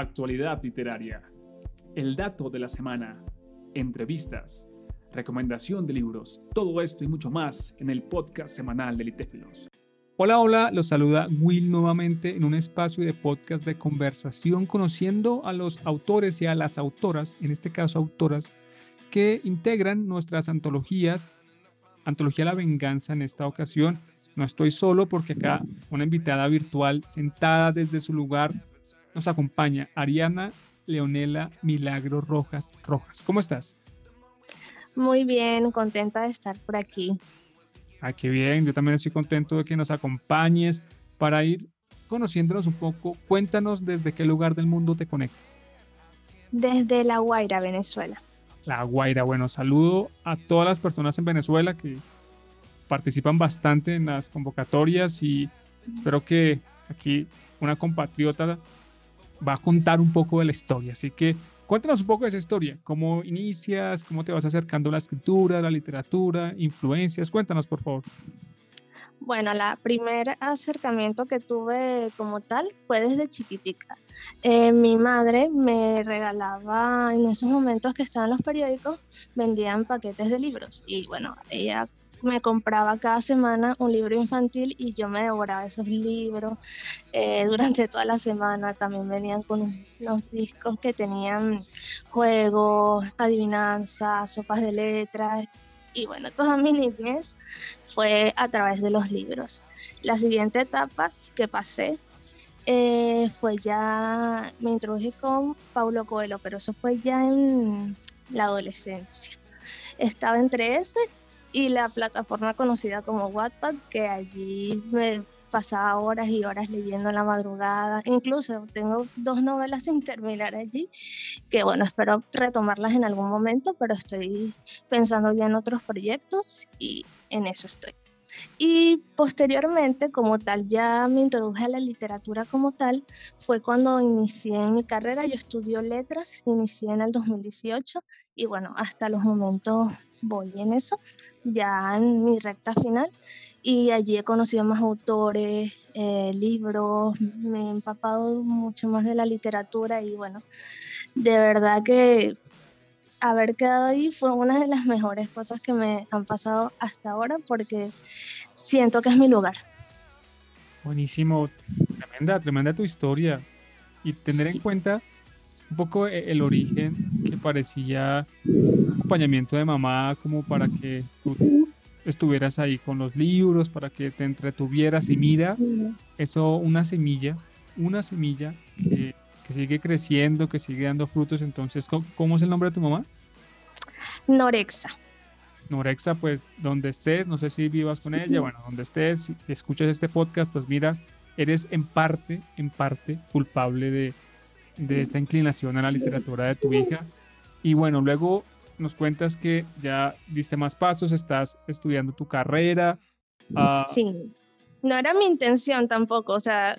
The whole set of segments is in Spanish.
actualidad literaria, el dato de la semana, entrevistas, recomendación de libros, todo esto y mucho más en el podcast semanal de Litéfilos. Hola, hola, los saluda Will nuevamente en un espacio de podcast de conversación conociendo a los autores y a las autoras, en este caso autoras, que integran nuestras antologías, Antología La Venganza en esta ocasión. No estoy solo porque acá una invitada virtual sentada desde su lugar nos acompaña, Ariana Leonela Milagro Rojas Rojas. ¿Cómo estás? Muy bien, contenta de estar por aquí. Ah, qué bien, yo también estoy contento de que nos acompañes para ir conociéndonos un poco. Cuéntanos desde qué lugar del mundo te conectas. Desde La Guaira, Venezuela. La Guaira, bueno, saludo a todas las personas en Venezuela que participan bastante en las convocatorias y espero que aquí una compatriota va a contar un poco de la historia. Así que Cuéntanos un poco de esa historia, cómo inicias, cómo te vas acercando a la escritura, a la literatura, influencias, cuéntanos por favor. Bueno, el primer acercamiento que tuve como tal fue desde chiquitica. Eh, mi madre me regalaba, en esos momentos que estaban los periódicos, vendían paquetes de libros y bueno, ella me compraba cada semana un libro infantil y yo me devoraba esos libros eh, durante toda la semana. También venían con unos discos que tenían juegos, adivinanzas, sopas de letras. Y bueno, toda mi niñez fue a través de los libros. La siguiente etapa que pasé eh, fue ya, me introduje con Paulo Coelho, pero eso fue ya en la adolescencia. Estaba entre ese y la plataforma conocida como Wattpad, que allí me pasaba horas y horas leyendo en la madrugada. Incluso tengo dos novelas sin terminar allí, que bueno, espero retomarlas en algún momento, pero estoy pensando ya en otros proyectos y en eso estoy. Y posteriormente, como tal, ya me introduje a la literatura como tal, fue cuando inicié mi carrera. Yo estudio letras, inicié en el 2018 y bueno, hasta los momentos voy en eso, ya en mi recta final. Y allí he conocido más autores, eh, libros, me he empapado mucho más de la literatura y bueno, de verdad que haber quedado ahí fue una de las mejores cosas que me han pasado hasta ahora porque siento que es mi lugar. Buenísimo, tremenda, tremenda tu historia. Y tener en cuenta un poco e, el origen que parecía un acompañamiento de mamá como para que tú estuvieras ahí con los libros, para que te entretuvieras y mira, eso una semilla, una semilla que, que sigue creciendo, que sigue dando frutos. Entonces, ¿cómo, es el nombre de tu mamá? Norexa. Norexa, pues donde estés, no sé si vivas con ella, bueno, donde estés, si escuchas este podcast, pues mira, eres en parte, en parte culpable de, de esta inclinación a la literatura de tu hija. Y bueno, luego nos cuentas que ya diste más pasos, estás estudiando tu carrera. Ah, sí, no era mi intención tampoco, o sea,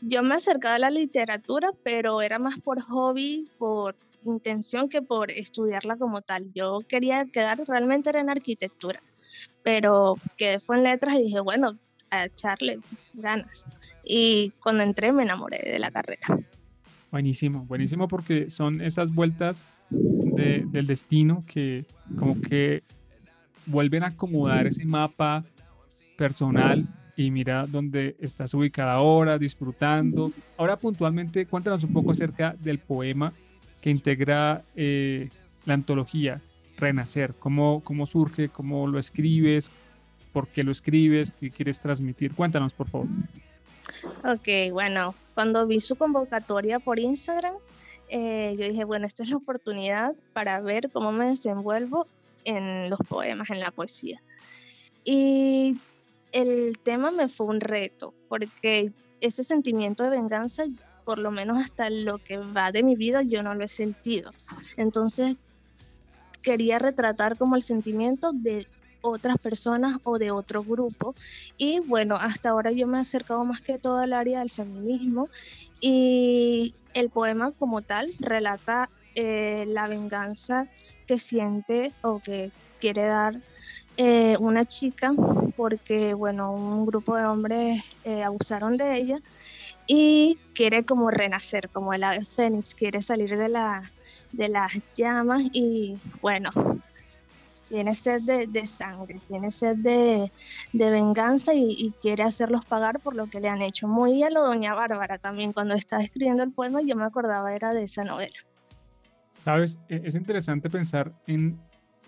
yo me acercaba a la literatura, pero era más por hobby, por intención que por estudiarla como tal. Yo quería quedar realmente era en arquitectura, pero que fue en letras y dije, bueno, a echarle ganas. Y cuando entré me enamoré de la carrera. Buenísimo, buenísimo porque son esas vueltas del destino que como que vuelven a acomodar ese mapa personal y mira dónde estás ubicada ahora, disfrutando. Ahora puntualmente, cuéntanos un poco acerca del poema que integra eh, la antología Renacer. ¿Cómo, ¿Cómo surge? ¿Cómo lo escribes? ¿Por qué lo escribes? ¿Qué quieres transmitir? Cuéntanos, por favor. Ok, bueno, cuando vi su convocatoria por Instagram, eh, yo dije, bueno, esta es la oportunidad para ver cómo me desenvuelvo en los poemas, en la poesía. Y el tema me fue un reto, porque ese sentimiento de venganza, por lo menos hasta lo que va de mi vida, yo no lo he sentido. Entonces, quería retratar como el sentimiento de otras personas o de otro grupo. Y bueno, hasta ahora yo me he acercado más que todo al área del feminismo y el poema como tal relata eh, la venganza que siente o que quiere dar eh, una chica porque, bueno, un grupo de hombres eh, abusaron de ella y quiere como renacer, como el ave fénix, quiere salir de, la, de las llamas y bueno, tiene sed de, sangre, tiene sed de, venganza y, quiere hacerlos pagar por lo que le han hecho. Muy a lo Doña Bárbara también, cuando estaba escribiendo el poema yo me acordaba era de esa novela. Sabes, e, es interesante pensar en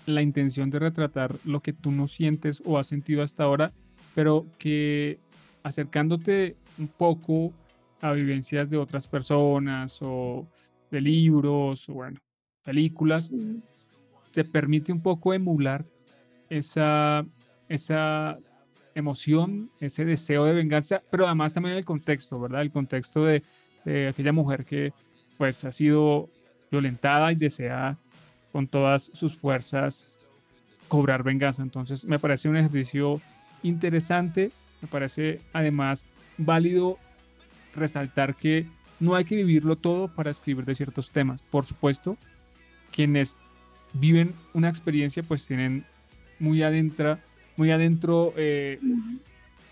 la intención de retratar lo que tú no sientes o has sentido hasta ahora, pero que acercándote un poco a vivencias de otras personas o de libros o bueno, películas, te permite un poco emular esa, esa emoción, ese deseo de venganza, pero además también el contexto, ¿verdad? El contexto de, aquella mujer que pues ha sido violentada y desea con todas sus fuerzas cobrar venganza. Entonces me parece un ejercicio interesante, me parece además válido resaltar que no hay que vivirlo todo para escribir de ciertos temas. Por supuesto, quienes viven una experiencia pues tienen muy adentro, muy adentro eh,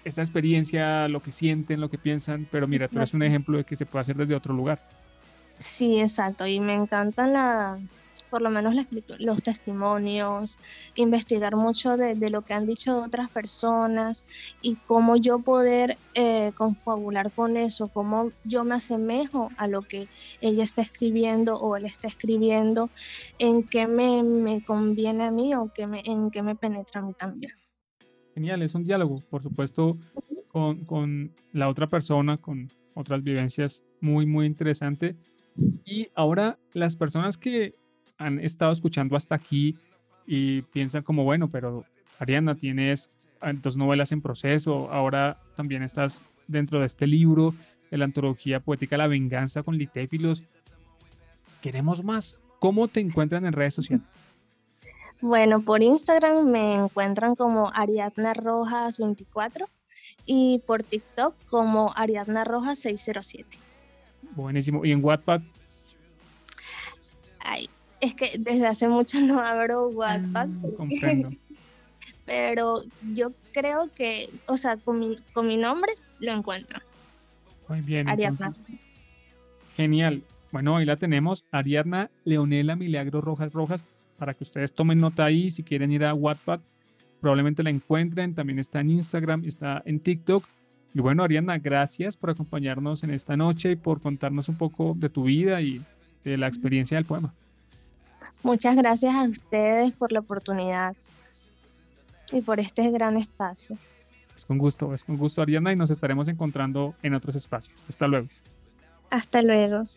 esa experiencia, lo que sienten, lo que piensan, pero mira, tú eres un ejemplo de que se puede hacer desde otro lugar. Sí, exacto, y me encantan la, por lo menos los testimonios, investigar mucho de, lo que han dicho otras personas y cómo yo poder eh, confabular con eso, cómo yo me asemejo a lo que ella está escribiendo o él está escribiendo, en qué me, conviene a mí o me, en qué me penetra a mí también. Genial, es un diálogo, por supuesto, con, con la otra persona, con otras vivencias muy, muy interesante. Y ahora las personas que han estado escuchando hasta aquí y piensan como, bueno, pero Ariana, tienes ah, dos novelas en proceso, ahora también estás dentro de este libro de la antología poética La venganza con litéfilos. Queremos más. ¿Cómo te encuentran en redes sociales? Bueno, por Instagram me encuentran como Ariadna Rojas 24 y por TikTok como Ariadna Rojas 607. Buenísimo. ¿Y en WhatsApp? Ay, es que desde hace mucho no abro WhatsApp. Ah, pero yo creo que, o sea, con mi, nombre lo encuentro. Muy bien. Ariadna. genial. Bueno, ahí la tenemos, Ariadna Leonela Milagro Rojas Rojas, para que ustedes tomen nota ahí, si quieren ir a WhatsApp, probablemente la encuentren, también está en Instagram, está en TikTok. Y bueno, Ariadna, gracias por acompañarnos en esta noche y por contarnos un poco de tu vida y de la experiencia del poema. Muchas gracias a ustedes por la oportunidad y por este gran espacio. Es con gusto, es con gusto Ariana y nos estaremos encontrando en otros espacios. Hasta luego. Hasta luego.